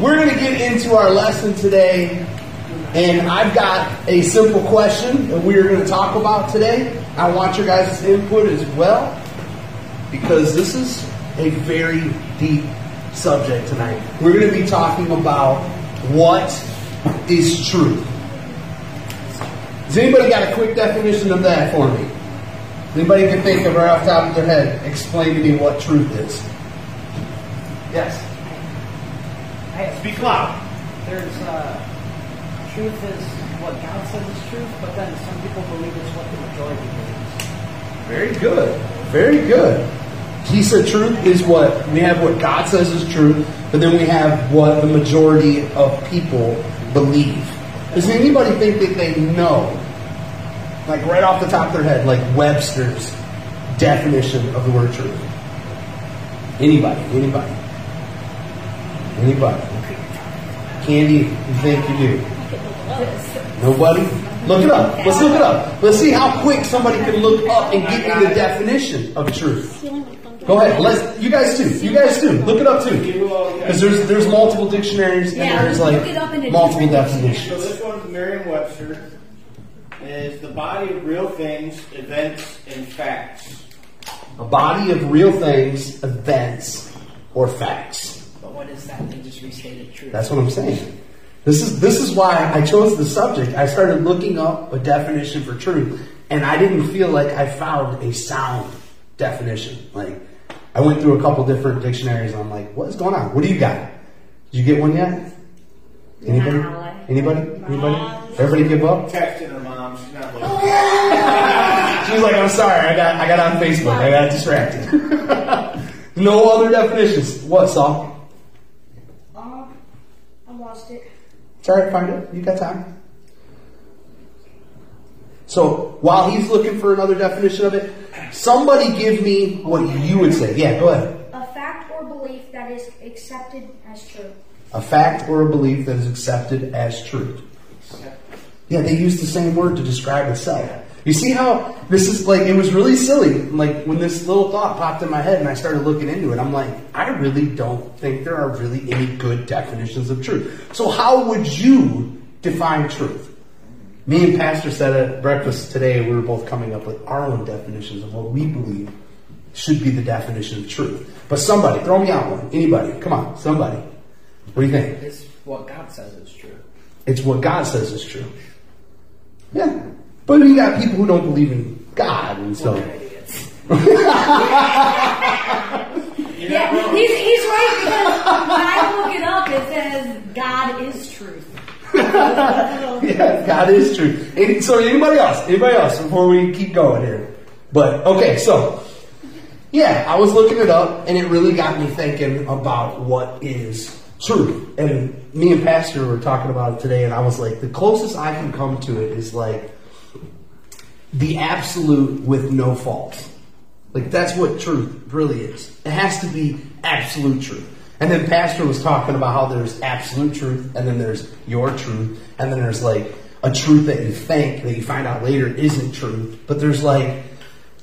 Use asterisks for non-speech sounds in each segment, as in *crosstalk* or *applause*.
we're going to get into our lesson today, and I've got a simple question that we're going to talk about today. I want your guys' input as well, because this is a very deep subject tonight. We're going to be talking about what is truth. Has anybody got a quick definition of that for me? Anybody can think of right off the top of their head, explain to me what truth is. Yes. Speak loud. There's uh, truth is what God says is truth, but then some people believe it's what the majority believes. Very good. Very good. He said truth is what we have what God says is true, but then we have what the majority of people believe. Does anybody think that they know, like right off the top of their head, like Webster's definition of the word truth? Anybody? Anybody? Anybody? Candy, you think you do? Nobody? Look it up. Let's look it up. Let's see how quick somebody can look up and give me the definition of truth. Go ahead. Let's. You guys too. You guys too. Look it up too. Because there's there's multiple dictionaries and there's like it up in a multiple definitions. So this one's Merriam-Webster. Is the body of real things, events, and facts. A body of real things, events, or facts. But what is that? They just restated truth. That's what I'm saying. This is this is why I chose the subject. I started looking up a definition for truth, and I didn't feel like I found a sound definition. Like I went through a couple different dictionaries, and I'm like, "What is going on? What do you got? Did you get one yet? Anybody? Anybody? Anybody? Everybody give up? Texting her mom. She's not looking. *laughs* She was like, "I'm sorry, I got I got on Facebook. I got distracted." *laughs* no other definitions. What, Saul? I lost it. It's all right, find it. You got time. So while he's looking for another definition of it, somebody give me what you would say. Yeah, go ahead. A fact or belief that is accepted as true. A fact or a belief that is accepted as truth. Yeah, they use the same word to describe itself. You see how this is like, it was really silly. Like when this little thought popped in my head and I started looking into it, I'm like, I really don't think there are really any good definitions of truth. So how would you define truth? Me and Pastor said at breakfast today, we were both coming up with our own definitions of what we believe should be the definition of truth. But somebody, throw me out one. Anybody, come on, somebody. What do you think? It's what God says is true. It's what God says is true. Yeah. But you got people who don't believe in God and so. Idiots. *laughs* Yeah, he's, he's right because when I look it up, it says God is truth. *laughs* Yeah, God is true. Any, so anybody else? Anybody else before we keep going here? But okay, so yeah, I was looking it up and it really got me thinking about what is truth. And me and Pastor were talking about it today and I was like, the closest I can come to it is like the absolute with no fault. Like that's what truth really is. It has to be absolute truth. And then Pastor was talking about how there's absolute truth, and then there's your truth, and then there's like a truth that you think that you find out later isn't truth. But there's like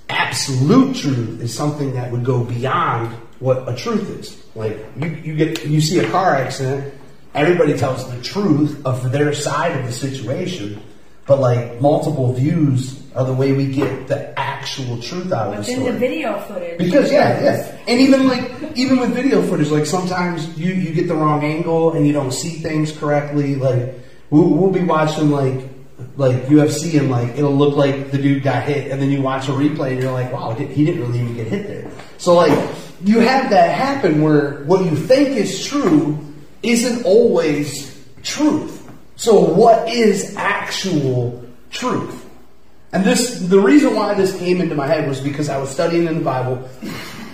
absolute truth is something that would go beyond what a truth is. Like you, you get you see a car accident, everybody tells the truth of their side of the situation, but like multiple views are the way we get the actual truth out of the story. the video footage? Because yeah, yeah, and even like even with video footage, like sometimes you you get the wrong angle and you don't see things correctly. Like we'll, we'll be watching like like UFC and like it'll look like the dude got hit, and then you watch a replay and you're like, wow, he didn't really even get hit there. So like you have that happen where what you think is true isn't always truth. So what is actual truth? And this, the reason why this came into my head was because I was studying in the Bible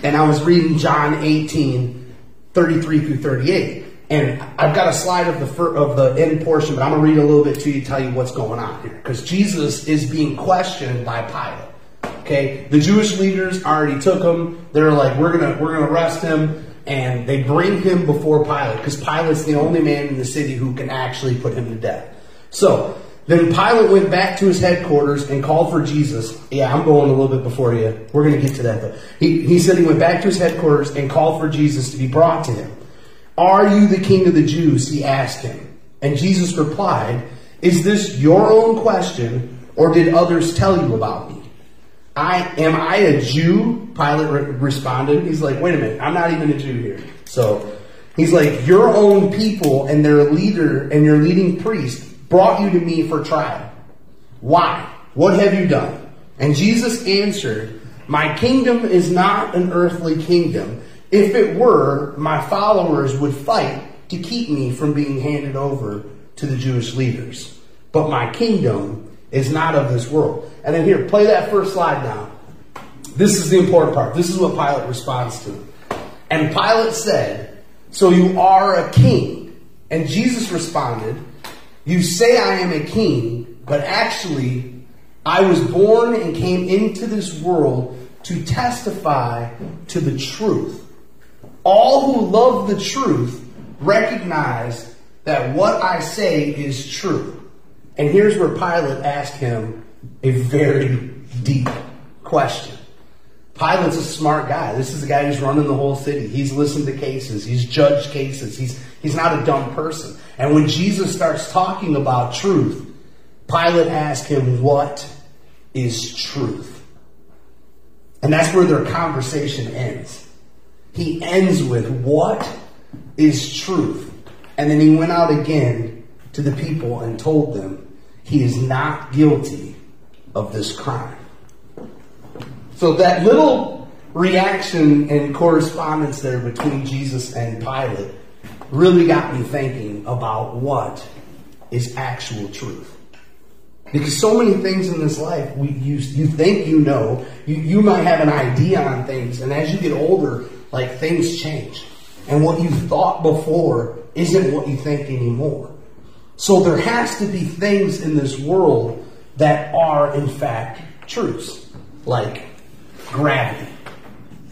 and I was reading John 18, 33 through 38. And I've got a slide of the fir- of the end portion, but I'm gonna read a little bit to you, tell you what's going on here, because Jesus is being questioned by Pilate. Okay, the Jewish leaders already took him. They're like, we're gonna we're gonna arrest him, and they bring him before Pilate because Pilate's the only man in the city who can actually put him to death. So then Pilate went back to his headquarters and called for Jesus. Yeah, I'm going a little bit before you. We're going to get to that though. He, he said he went back to his headquarters and called for Jesus to be brought to him. Are you the king of the Jews? He asked him. And Jesus replied, Is this your own question, or did others tell you about me? I am I a Jew? Pilate re- responded. He's like, wait a minute, I'm not even a Jew here. So he's like, your own people and their leader and your leading priest brought you to me for trial. Why? What have you done? And Jesus answered, My kingdom is not an earthly kingdom. If it were, my followers would fight to keep me from being handed over to the Jewish leaders. But my kingdom is not of this world. And then here, play that first slide now. This is the important part. This is what Pilate responds to. And Pilate said, So you are a king? And Jesus responded, You say I am a king, but actually I was born and came into this world to testify to the truth. All who love the truth recognize that what I say is true. And here's where Pilate asked him a very deep question. Pilate's a smart guy. This is the guy who's running the whole city. He's listened to cases. He's judged cases. He's, he's not a dumb person. And when Jesus starts talking about truth, Pilate asks him, What is truth? And that's where their conversation ends. He ends with, What is truth? And then he went out again to the people and told them, He is not guilty of this crime. So that little reaction and correspondence there between Jesus and Pilate really got me thinking about what is actual truth. Because so many things in this life, we you, you think you know, you, you might have an idea on things, and as you get older, like things change. And what you thought before isn't what you think anymore. So there has to be things in this world that are, in fact, truths. Like gravity,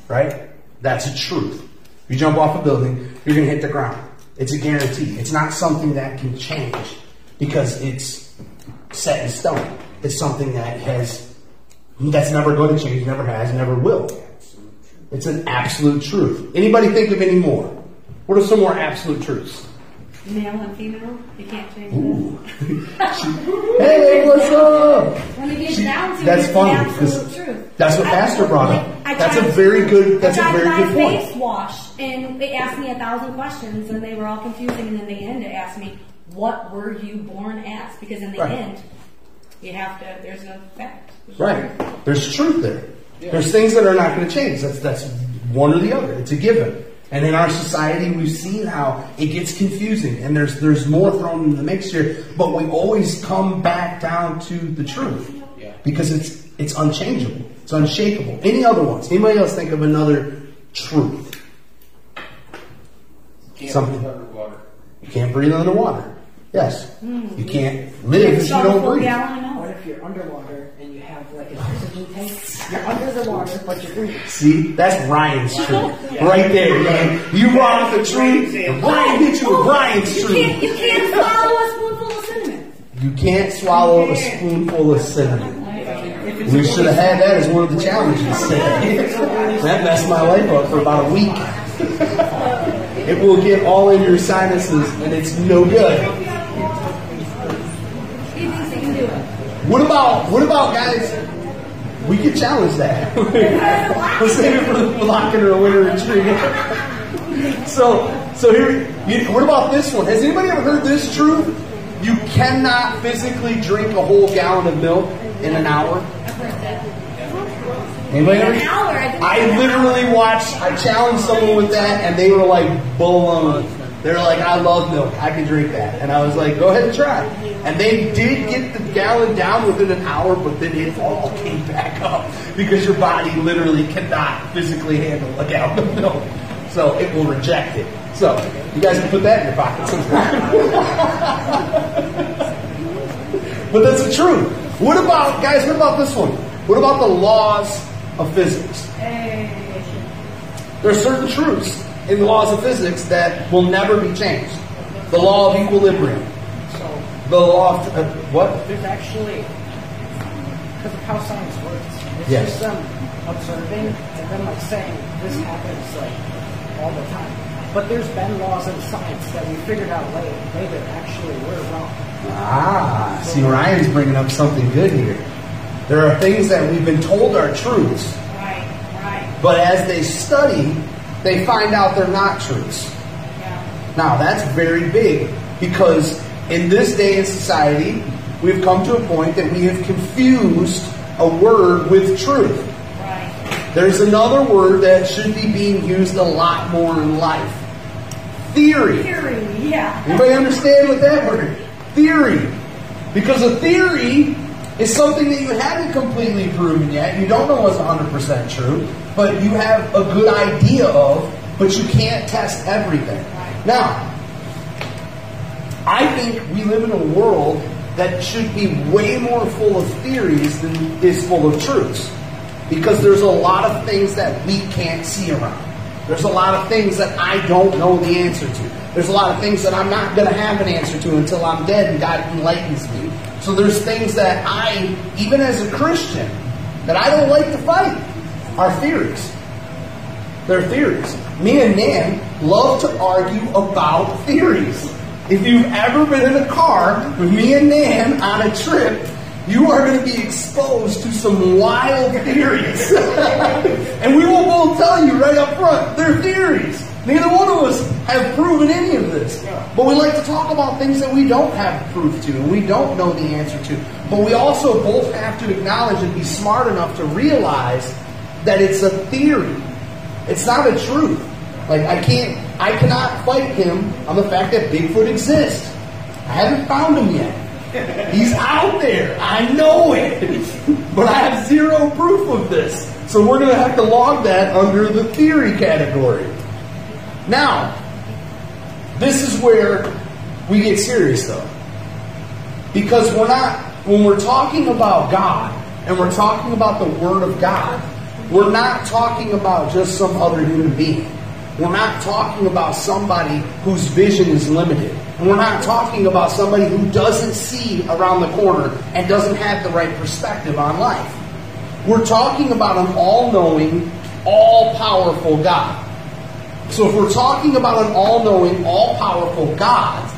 right? That's a truth. You jump off a building, you're going to hit the ground. It's a guarantee. It's not something that can change because it's set in stone. It's something that has, that's never going to change, never has, never will. It's an absolute truth. Anybody think of any more? What are some more absolute truths? Male and female, you can't change that. *laughs* Hey, what's up? When you get See, down to that's it, funny, the absolute 'cause truth. that's what I- Pastor brought up. I That's tried a very good- that's a I tried very to buy good point. face wash, and they asked me a thousand questions, and they were all confusing. And then the end, it asked me, "What were you born as?" Because in the Right. end, you have to. There's no fact. There's Right. truth. There's truth there. There's things that are not going to change. That's that's one or the other. It's a given. And in our society, we've seen how it gets confusing, and there's there's more thrown in the mix here. But we always come back down to the truth Yeah. because it's it's unchangeable. It's unshakable. Any other ones? Anybody else think of another truth? Can't Something. breathe underwater. You can't breathe underwater. Yes. You can't live if you don't full breathe. Gallon of What milk. if you're underwater and you have like an oxygen tank? You're under the water, but you're breathing. See, that's Ryan's truth. *laughs* Right there, man. You brought up the truth. and Ryan hit you with Ryan's You can't, you can't swallow a spoonful of cinnamon. You can't swallow a spoonful of cinnamon. We should have had that as one of the challenges today. That messed my life up for about a week. It will get all in your sinuses and it's no good. He thinks he can do it. What about, what about guys? We could challenge that. *laughs* We'll save it for the locking or a winter retreat. *laughs* So, so here, you, what about this one? Has anybody ever heard this truth? You cannot physically drink a whole gallon of milk in an hour. I've heard that. Anybody ever? I, literally watched. I challenged someone with that, and they were like blown. They were like, "I love milk. I can drink that." And I was like, "Go ahead and try." And they did get the gallon down within an hour, but then it all came back up because your body literally cannot physically handle a gallon of milk, so it will reject it. So you guys can put that in your pockets. *laughs* but that's the truth. What about guys? What about this one? What about the laws of physics? There are certain truths in the laws of physics that will never be changed. The law of equilibrium. So The law of uh, what? there's actually, because of how science works, it's Yes. just them observing and then like saying this happens like all the time. But there's been laws in science that we figured out later, later actually were wrong. Ah, see, Ryan's bringing up something good here. There are things that we've been told are truths, Right, right. but as they study, they find out they're not truths. Yeah. Now, that's very big because in this day in society, we've come to a point that we have confused a word with truth. Right. There's another word that should be being used a lot more in life theory. Theory, yeah. Anybody understand what that word? Theory. Because a theory is something that you haven't completely proven yet. You don't know what's 100% true, but you have a good idea of, but you can't test everything. Now, I think we live in a world that should be way more full of theories than is full of truths. Because there's a lot of things that we can't see around. There's a lot of things that I don't know the answer to. There's a lot of things that I'm not going to have an answer to until I'm dead and God enlightens me. So there's things that I, even as a Christian, that I don't like to fight are theories. They're theories. Me and Nan love to argue about theories. If you've ever been in a car with me and Nan on a trip, you are going to be exposed to some wild theories. *laughs* and we will both tell you right up front, they're theories. Neither one of us have proven any of this. But we like to talk about things that we don't have proof to and we don't know the answer to. But we also both have to acknowledge and be smart enough to realize that it's a theory. It's not a truth. Like I can't I cannot fight him on the fact that Bigfoot exists. I haven't found him yet. *laughs* He's out there. I know it. *laughs* But I have zero proof of this. So we're going to have to log that under the theory category. Now, this is where we get serious though. Because we're not, when we're talking about God and we're talking about the Word of God, we're not talking about just some other human being. We're not talking about somebody whose vision is limited. And we're not talking about somebody who doesn't see around the corner and doesn't have the right perspective on life. We're talking about an all knowing, all powerful God. So if we're talking about an all knowing, all powerful God,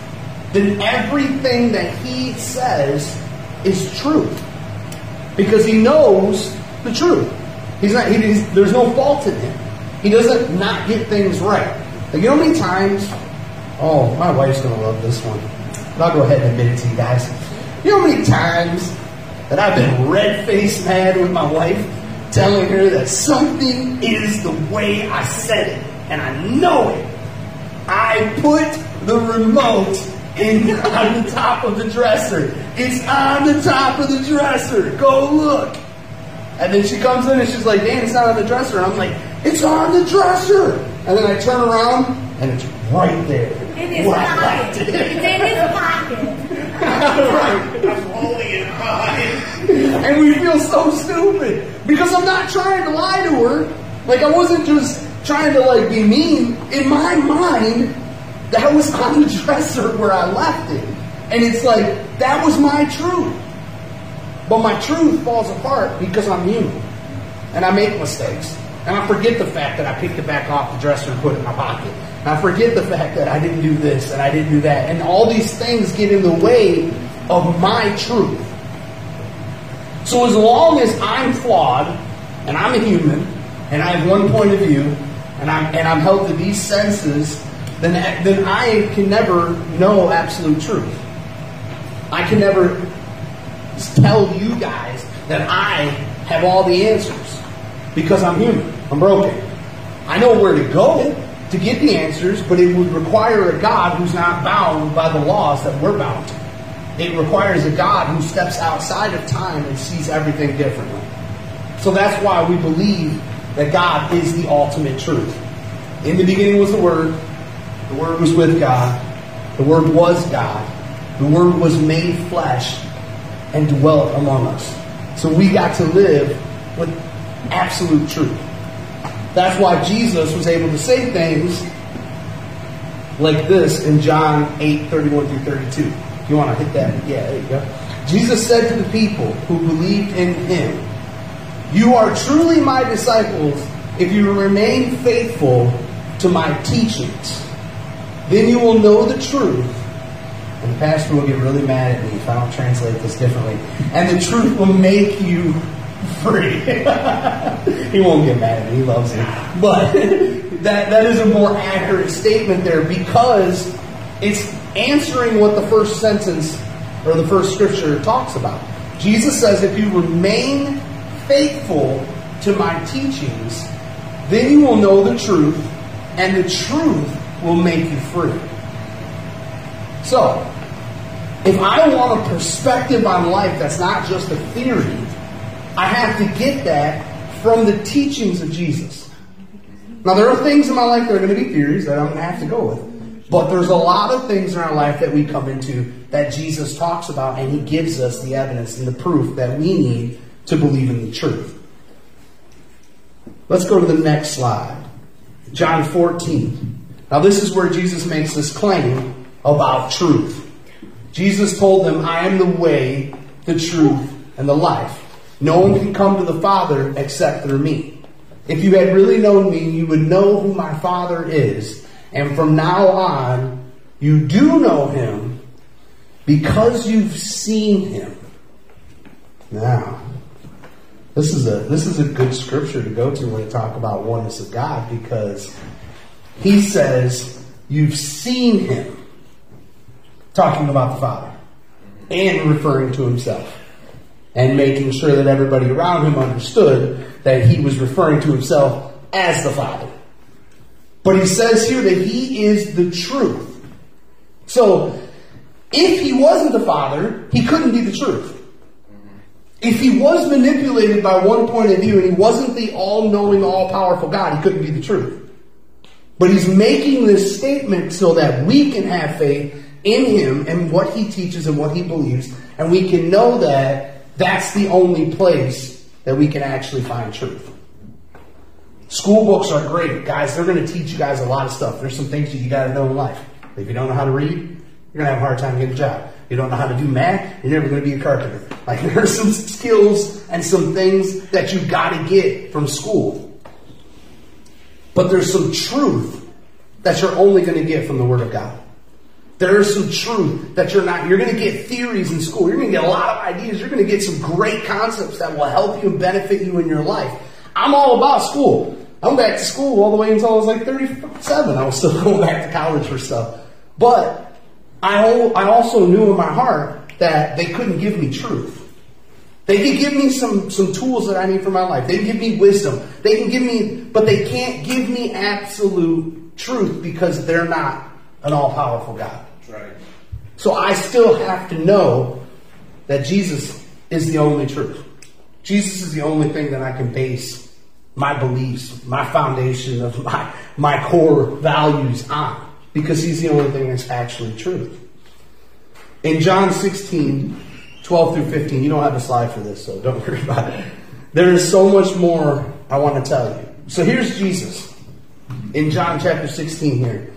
then everything that He says is true. Because He knows the truth. He's not, he, he's, there's no fault in Him. He doesn't not get things right. Like, you know how many times Oh, my wife's gonna love this one. But I'll go ahead and admit it to you guys. You know how many times that I've been red faced mad with my wife, telling her that something is the way I said it, and I know it. I put the remote in *laughs* on the top of the dresser. It's on the top of the dresser. Go look. And then she comes in and she's like, Dan, it's not on the dresser. And I'm like, it's on the dresser. And then I turn around and it's right there. In his pocket. It's in his pocket. *laughs* right. I'm holding it behind. And we feel so stupid because I'm not trying to lie to her. Like I wasn't just trying to like be mean. In my mind, that was *laughs* on the dresser where I left it. And it's like that was my truth. But my truth falls apart because I'm human. And I make mistakes. And I forget the fact that I picked it back off the dresser and put it in my pocket. And I forget the fact that I didn't do this and I didn't do that. And all these things get in the way of my truth. So as long as I'm flawed and I'm a human and I have one point of view and I'm and I'm held to these senses, then then I can never know absolute truth. I can never tell you guys that I have all the answers because I'm human. I'm broken. I know where to go to get the answers, but it would require a God who's not bound by the laws that we're bound to. It requires a God who steps outside of time and sees everything differently. So that's why we believe that God is the ultimate truth. In the beginning was the Word, the Word was with God, the Word was God, the Word was made flesh and dwelt among us. So we got to live with absolute truth. That's why Jesus was able to say things like this in John 8 31 through 32. If you want to hit that, yeah, there you go. Jesus said to the people who believed in him, You are truly my disciples if you remain faithful to my teachings. Then you will know the truth. And the pastor will get really mad at me if I don't translate this differently. And the truth will make you free. *laughs* he won't get mad at me. He loves me. But *laughs* that, that is a more accurate statement there because it's answering what the first sentence or the first scripture talks about. Jesus says, if you remain faithful to my teachings, then you will know the truth, and the truth will make you free. So, if I want a perspective on life that's not just a theory, I have to get that from the teachings of Jesus. Now, there are things in my life that are going to be theories that I'm going to have to go with. But there's a lot of things in our life that we come into that Jesus talks about, and He gives us the evidence and the proof that we need to believe in the truth. Let's go to the next slide. John 14. Now, this is where Jesus makes this claim about truth. Jesus told them, I am the way, the truth, and the life. No one can come to the Father except through me. If you had really known me, you would know who my Father is. And from now on, you do know him because you've seen him. Now, this is a this is a good scripture to go to when you talk about oneness of God because he says you've seen him talking about the Father and referring to himself and making sure that everybody around him understood that he was referring to himself as the Father. But he says here that he is the truth. So, if he wasn't the Father, he couldn't be the truth. If he was manipulated by one point of view and he wasn't the all knowing, all powerful God, he couldn't be the truth. But he's making this statement so that we can have faith in him and what he teaches and what he believes, and we can know that that's the only place that we can actually find truth. School books are great, guys. They're going to teach you guys a lot of stuff. There's some things that you got to know in life. If you don't know how to read, you're going to have a hard time getting a job. You don't know how to do math, you're never going to be a carpenter. Like *laughs* there are some skills and some things that you got to get from school. But there's some truth that you're only going to get from the Word of God. There is some truth that you're not, you're going to get theories in school. You're going to get a lot of ideas. You're going to get some great concepts that will help you and benefit you in your life. I'm all about school. I went back to school all the way until I was like 37. I was still *laughs* going back to college for stuff. But I, I also knew in my heart that they couldn't give me truth. They can give me some, some tools that I need for my life. They can give me wisdom. They can give me, but they can't give me absolute truth because they're not an all powerful God. Right. So I still have to know that Jesus is the only truth. Jesus is the only thing that I can base my beliefs, my foundation of my, my core values on. Because he's the only thing that's actually truth. In John 16, 12 through 15, you don't have a slide for this, so don't worry about it. There is so much more I want to tell you. So here's Jesus in John chapter 16 here.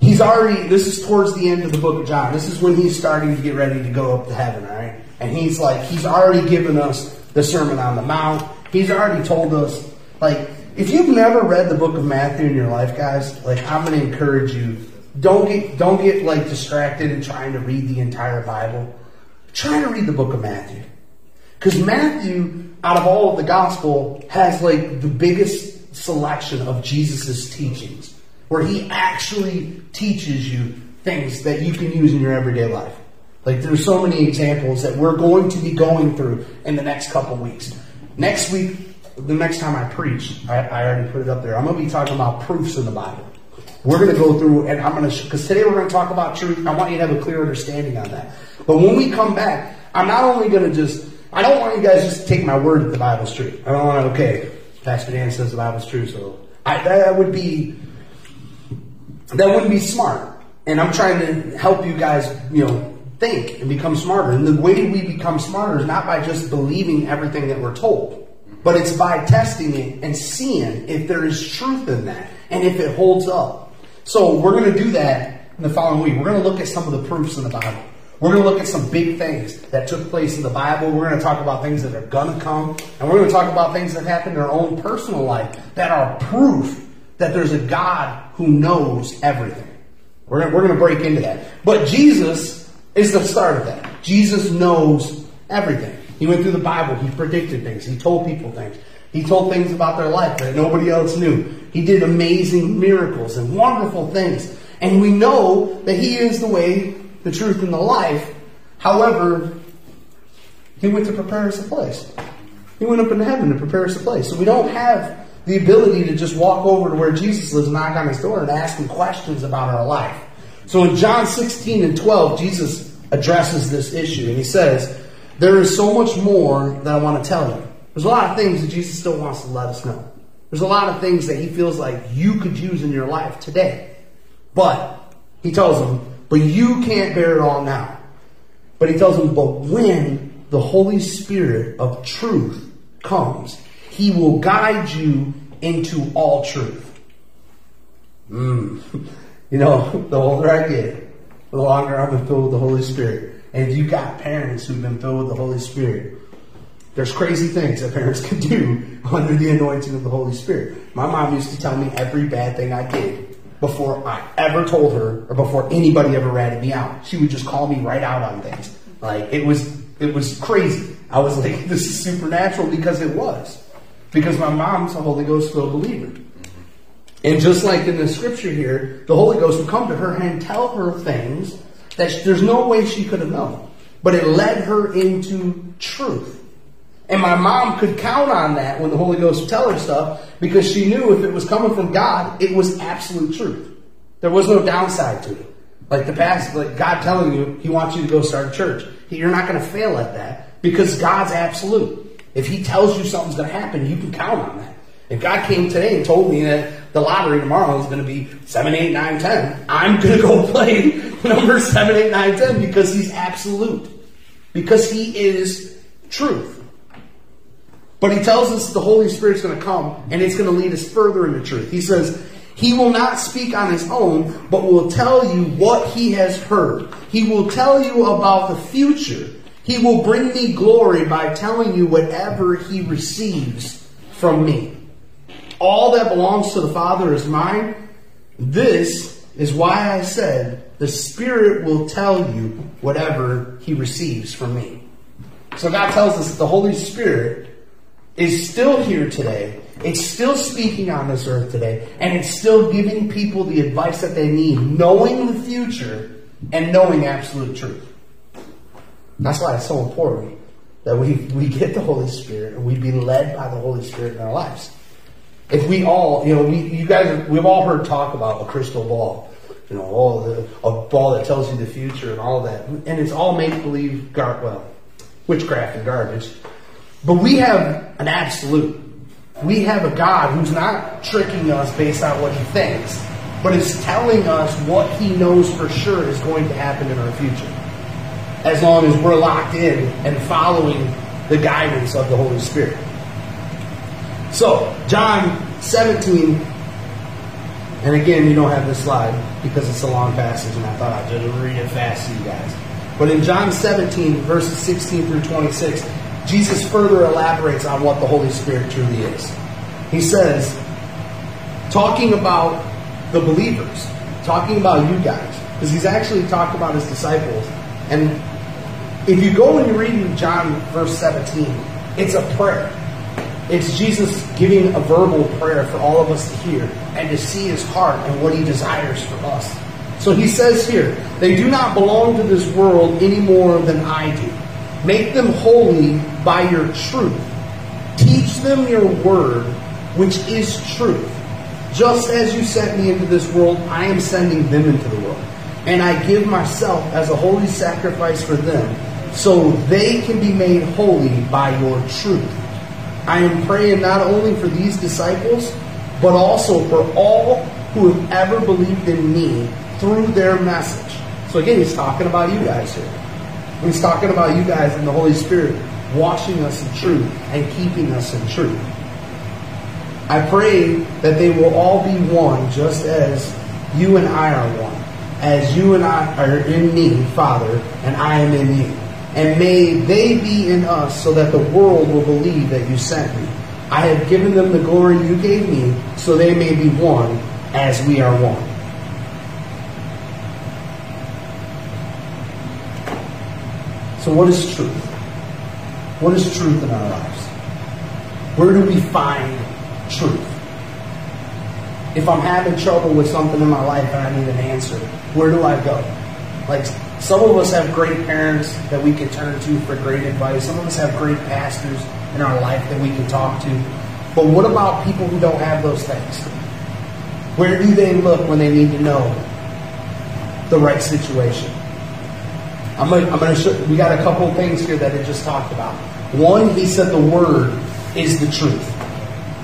He's already, this is towards the end of the book of John. This is when he's starting to get ready to go up to heaven, all right? And he's like, he's already given us the Sermon on the Mount. He's already told us, like, if you've never read the book of Matthew in your life, guys, like, I'm going to encourage you. Don't get, don't get, like, distracted in trying to read the entire Bible. Try to read the book of Matthew. Because Matthew, out of all of the gospel, has, like, the biggest selection of Jesus' teachings where he actually teaches you things that you can use in your everyday life. Like there's so many examples that we're going to be going through in the next couple weeks. Next week, the next time I preach, I, I already put it up there. I'm going to be talking about proofs in the Bible. We're going to go through, and I'm going to, because today we're going to talk about truth. I want you to have a clear understanding on that. But when we come back, I'm not only going to just, I don't want you guys just to take my word that the Bible's true. I don't want to, okay, Pastor Dan says the Bible's true, so I, that would be that wouldn't be smart. And I'm trying to help you guys, you know, think and become smarter. And the way we become smarter is not by just believing everything that we're told, but it's by testing it and seeing if there is truth in that and if it holds up. So we're going to do that in the following week. We're going to look at some of the proofs in the Bible. We're going to look at some big things that took place in the Bible. We're going to talk about things that are going to come. And we're going to talk about things that happened in our own personal life that are proof that there's a God who knows everything. We're gonna, we're going to break into that. But Jesus is the start of that. Jesus knows everything. He went through the Bible. He predicted things. He told people things. He told things about their life that nobody else knew. He did amazing miracles and wonderful things. And we know that He is the way, the truth, and the life. However, He went to prepare us a place. He went up into heaven to prepare us a place. So we don't have the ability to just walk over to where Jesus lives, knock on his door, and ask him questions about our life. So in John 16 and 12, Jesus addresses this issue, and he says, There is so much more that I want to tell you. There's a lot of things that Jesus still wants to let us know. There's a lot of things that he feels like you could use in your life today. But he tells them, But you can't bear it all now. But he tells them, But when the Holy Spirit of truth comes, he will guide you into all truth. Mm. *laughs* You know, *laughs* the older I get, the longer I'm been filled with the Holy Spirit. And if you got parents who've been filled with the Holy Spirit, there's crazy things that parents *laughs* can do under the anointing of the Holy Spirit. My mom used to tell me every bad thing I did before I ever told her or before anybody ever ratted me out. She would just call me right out on things. Like it was it was crazy. I was like, *laughs* this is supernatural because it was. Because my mom's a Holy Ghost filled believer. And just like in the scripture here, the Holy Ghost would come to her and tell her things that there's no way she could have known. But it led her into truth. And my mom could count on that when the Holy Ghost would tell her stuff because she knew if it was coming from God, it was absolute truth. There was no downside to it. Like the past, like God telling you He wants you to go start a church. You're not going to fail at that because God's absolute. If He tells you something's going to happen, you can count on that. If God came today and told me that the lottery tomorrow is going to be 7, 8, 9, 10, I'm going *laughs* to go play number 7, 8, 9, 10 because He's absolute. Because He is truth. But He tells us the Holy Spirit's going to come and it's going to lead us further into truth. He says, he will not speak on his own, but will tell you what he has heard. He will tell you about the future. He will bring me glory by telling you whatever he receives from me. All that belongs to the Father is mine. This is why I said, the Spirit will tell you whatever he receives from me. So God tells us that the Holy Spirit is still here today it's still speaking on this earth today, and it's still giving people the advice that they need, knowing the future and knowing absolute truth. That's why it's so important that we, we get the Holy Spirit and we be led by the Holy Spirit in our lives. If we all, you know, we, you guys, we've all heard talk about a crystal ball, you know, all the, a ball that tells you the future and all that, and it's all make believe, gar- well, witchcraft and garbage. But we have an absolute. We have a God who's not tricking us based on what he thinks, but is telling us what he knows for sure is going to happen in our future. As long as we're locked in and following the guidance of the Holy Spirit. So, John 17, and again, you don't have this slide because it's a long passage, and I thought I'd just read it fast to you guys. But in John 17, verses 16 through 26, Jesus further elaborates on what the Holy Spirit truly is. He says, talking about the believers, talking about you guys, because he's actually talked about his disciples. And if you go and you read in John verse 17, it's a prayer. It's Jesus giving a verbal prayer for all of us to hear and to see his heart and what he desires for us. So he says here, they do not belong to this world any more than I do. Make them holy by your truth. Teach them your word, which is truth. Just as you sent me into this world, I am sending them into the world. And I give myself as a holy sacrifice for them, so they can be made holy by your truth. I am praying not only for these disciples, but also for all who have ever believed in me through their message. So again, he's talking about you guys here. He's talking about you guys and the Holy Spirit washing us in truth and keeping us in truth. I pray that they will all be one just as you and I are one. As you and I are in me, Father, and I am in you. And may they be in us so that the world will believe that you sent me. I have given them the glory you gave me, so they may be one as we are one. So, what is truth? What is truth in our lives? Where do we find truth? If I'm having trouble with something in my life and I need an answer, where do I go? Like, some of us have great parents that we can turn to for great advice. Some of us have great pastors in our life that we can talk to. But what about people who don't have those things? Where do they look when they need to know the right situation? I'm gonna, I'm gonna show, we got a couple things here that I just talked about. One, he said the word is the truth.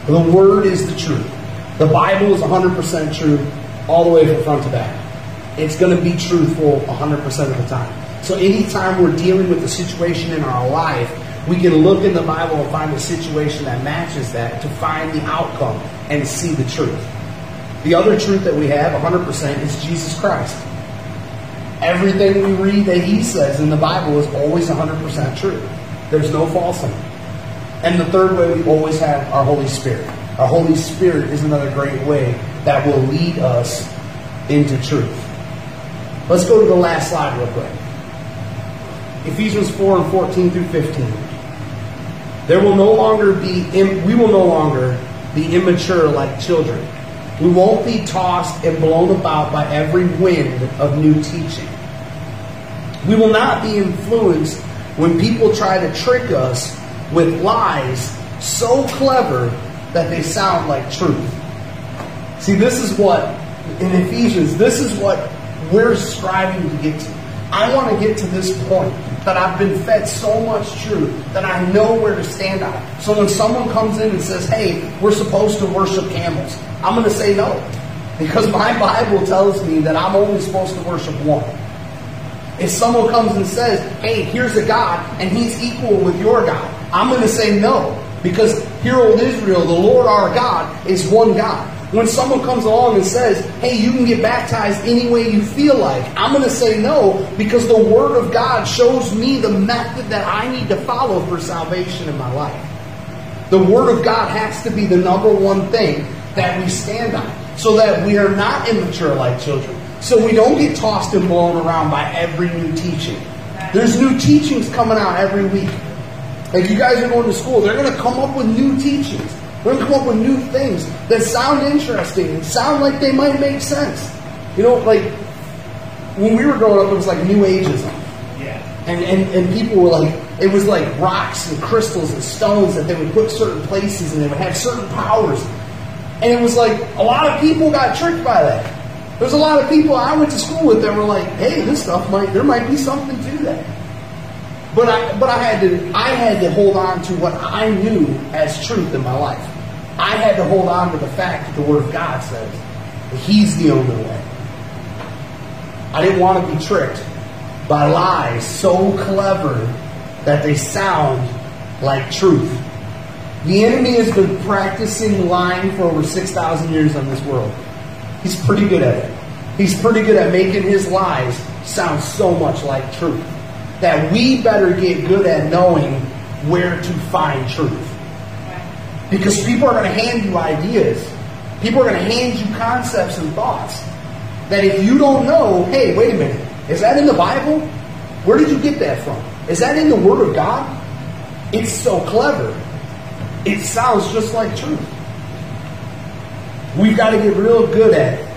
The word is the truth. The Bible is 100% true all the way from front to back. It's going to be truthful 100% of the time. So anytime we're dealing with a situation in our life, we can look in the Bible and find a situation that matches that to find the outcome and see the truth. The other truth that we have 100% is Jesus Christ. Everything we read that he says in the Bible is always 100% true. There's no false in it. And the third way, we always have our Holy Spirit. Our Holy Spirit is another great way that will lead us into truth. Let's go to the last slide real quick. Ephesians 4 and 14 through 15. There will no longer be, we will no longer be immature like children. We won't be tossed and blown about by every wind of new teaching. We will not be influenced when people try to trick us with lies so clever that they sound like truth. See, this is what, in Ephesians, this is what we're striving to get to. I want to get to this point that I've been fed so much truth that I know where to stand on. So when someone comes in and says, hey, we're supposed to worship camels, I'm going to say no. Because my Bible tells me that I'm only supposed to worship one. If someone comes and says, hey, here's a God, and he's equal with your God, I'm going to say no. Because hear, old Israel, the Lord our God is one God. When someone comes along and says, hey, you can get baptized any way you feel like, I'm going to say no because the Word of God shows me the method that I need to follow for salvation in my life. The Word of God has to be the number one thing that we stand on so that we are not immature like children. So we don't get tossed and blown around by every new teaching. There's new teachings coming out every week. Like you guys are going to school, they're going to come up with new teachings. They're going to come up with new things that sound interesting and sound like they might make sense. You know, like when we were growing up, it was like New Ageism. Yeah. And, and, and people were like, it was like rocks and crystals and stones that they would put certain places and they would have certain powers. And it was like a lot of people got tricked by that. There's a lot of people I went to school with that were like, hey, this stuff might, there might be something to that. But I, but I had to, I had to hold on to what I knew as truth in my life. I had to hold on to the fact that the Word of God says that He's the only way. I didn't want to be tricked by lies so clever that they sound like truth. The enemy has been practicing lying for over 6,000 years on this world. He's pretty good at it. He's pretty good at making his lies sound so much like truth that we better get good at knowing where to find truth. Because people are going to hand you ideas. People are going to hand you concepts and thoughts that if you don't know, hey, wait a minute, is that in the Bible? Where did you get that from? Is that in the Word of God? It's so clever. It sounds just like truth. We've got to get real good at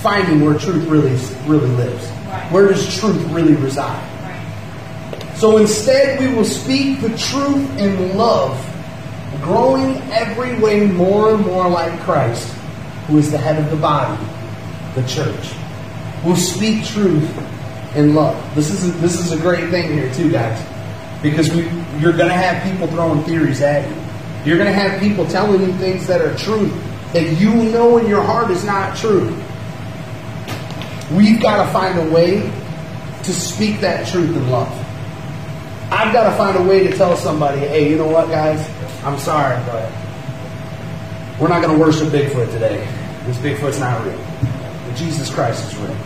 finding where truth really really lives. Right. Where does truth really reside? Right. So instead, we will speak the truth in love, growing every way more and more like Christ, who is the head of the body, the church. We'll speak truth in love. This is a, this is a great thing here too, guys, because we you're going to have people throwing theories at you. You're going to have people telling you things that are truth that you know in your heart is not true. We've got to find a way to speak that truth in love. I've got to find a way to tell somebody, hey, you know what, guys? I'm sorry, but we're not going to worship Bigfoot today. This Bigfoot's not real. But Jesus Christ is real.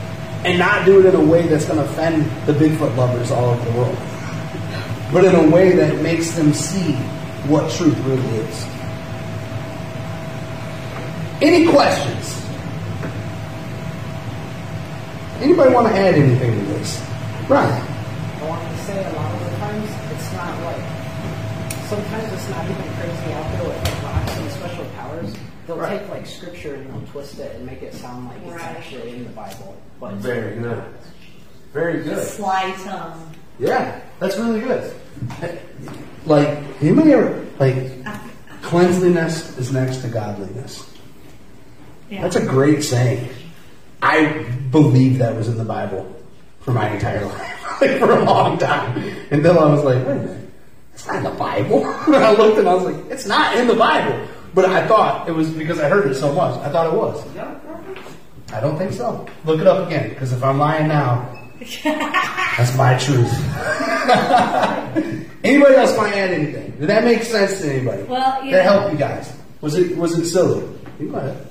And not do it in a way that's going to offend the Bigfoot lovers all over the world, but in a way that makes them see what truth really is. Any questions? Anybody want to add anything to this? Right. I to say a lot of the times it's not like sometimes it's not even crazy out there with like rocks and special powers. They'll Right. take like scripture and they'll twist it and make it sound like it's Right. actually in the Bible. But Very good. Very good. Sly tongue. Yeah, that's really good. Like, anybody ever, like, cleanliness is next to godliness. Yeah. That's a great saying. I believe that was in the Bible for my entire *laughs* life, like for a long time. Until I was like, wait a minute, it's not in the Bible. and *laughs* I looked and I was like, it's not in the Bible. But I thought it was because I heard it so much. I thought it was. I don't think so. Look it up again, because if I'm lying now, *laughs* that's my truth. *laughs* anybody else want to add anything? Did that make sense to anybody? Well, Did yeah. that help you guys? Was it was it silly? You go ahead.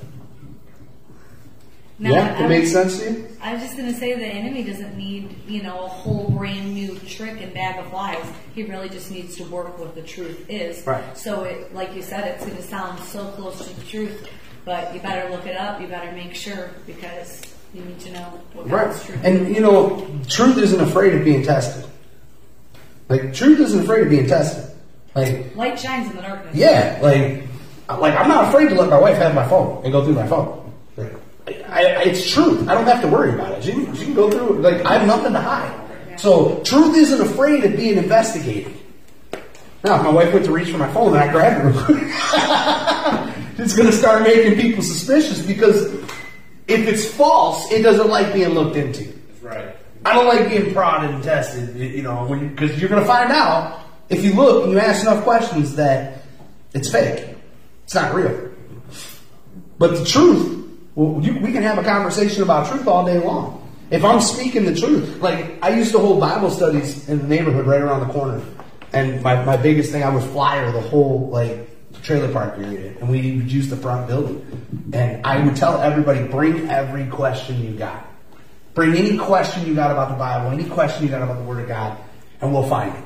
No, yeah, it made was- sense to you. I was just going to say the enemy doesn't need, you know, a whole brand new trick and bag of lies. He really just needs to work what the truth is. Right. So, it, like you said, it's going to sound so close to the truth, but you better look it up. You better make sure because you need to know what Right. God's truth And you know, truth isn't afraid of being tested. Like truth isn't afraid of being tested. Like Light shines in the darkness. yeah, like like I'm not afraid to let my wife have my phone and go through my phone. I, it's truth. I don't have to worry about it. You can, she can go through it. Like I have nothing to hide. So truth isn't afraid of being investigated. Now, if my wife went to reach for my phone and I grabbed her, *laughs* it's going to start making people suspicious because if it's false, it doesn't like being looked into. That's right. I don't like being prodded and tested, you know, because you're going to find out if you look and you ask enough questions that it's fake. It's not real. But the truth, well, you, we can have a conversation about truth all day long. If I'm speaking the truth, like I used to hold Bible studies in the neighborhood right around the corner, and my, my biggest thing I would flyer the whole like trailer park area, and we would use the front building, and I would tell everybody bring every question you got, bring any question you got about the Bible, any question you got about the Word of God, and we'll find it.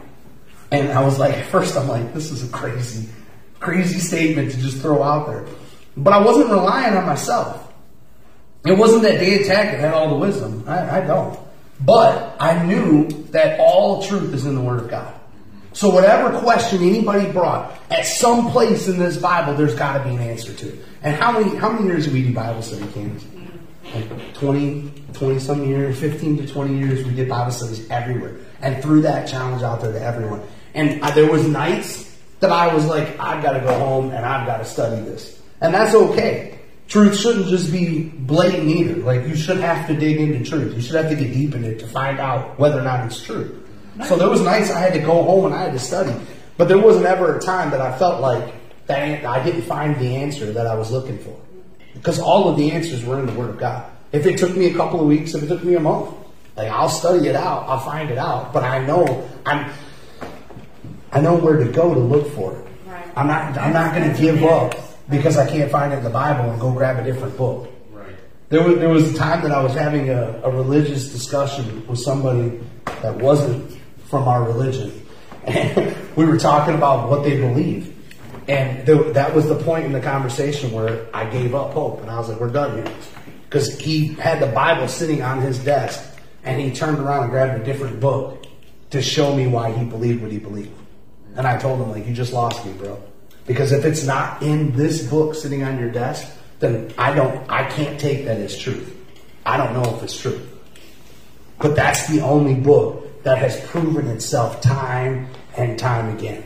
And I was like, at *laughs* first I'm like, this is a crazy, crazy statement to just throw out there. But I wasn't relying on myself. It wasn't that Dan Tackett had all the wisdom. I, I don't. But I knew that all truth is in the Word of God. So whatever question anybody brought, at some place in this Bible, there's got to be an answer to it. And how many how many years have we do Bible study, Candace? Like 20, 20 some years, 15 to 20 years, we did Bible studies everywhere. And threw that challenge out there to everyone. And I, there was nights that I was like, I've got to go home and I've got to study this. And that's okay. Truth shouldn't just be blatant either. Like you should have to dig into truth. You should have to get deep in it to find out whether or not it's true. So there was nights I had to go home and I had to study. But there wasn't ever a time that I felt like that I didn't find the answer that I was looking for. Because all of the answers were in the Word of God. If it took me a couple of weeks, if it took me a month, like I'll study it out, I'll find it out. But I know I'm I know where to go to look for it. Right. I'm not I'm not gonna give up because I can't find it in the Bible and go grab a different book. Right. There was, there was a time that I was having a, a religious discussion with somebody that wasn't from our religion. And *laughs* we were talking about what they believe. And there, that was the point in the conversation where I gave up hope. And I was like, we're done here. Because he had the Bible sitting on his desk and he turned around and grabbed a different book to show me why he believed what he believed. And I told him, like, you just lost me, bro. Because if it's not in this book sitting on your desk, then I don't, I can't take that as truth. I don't know if it's true. But that's the only book that has proven itself time and time again.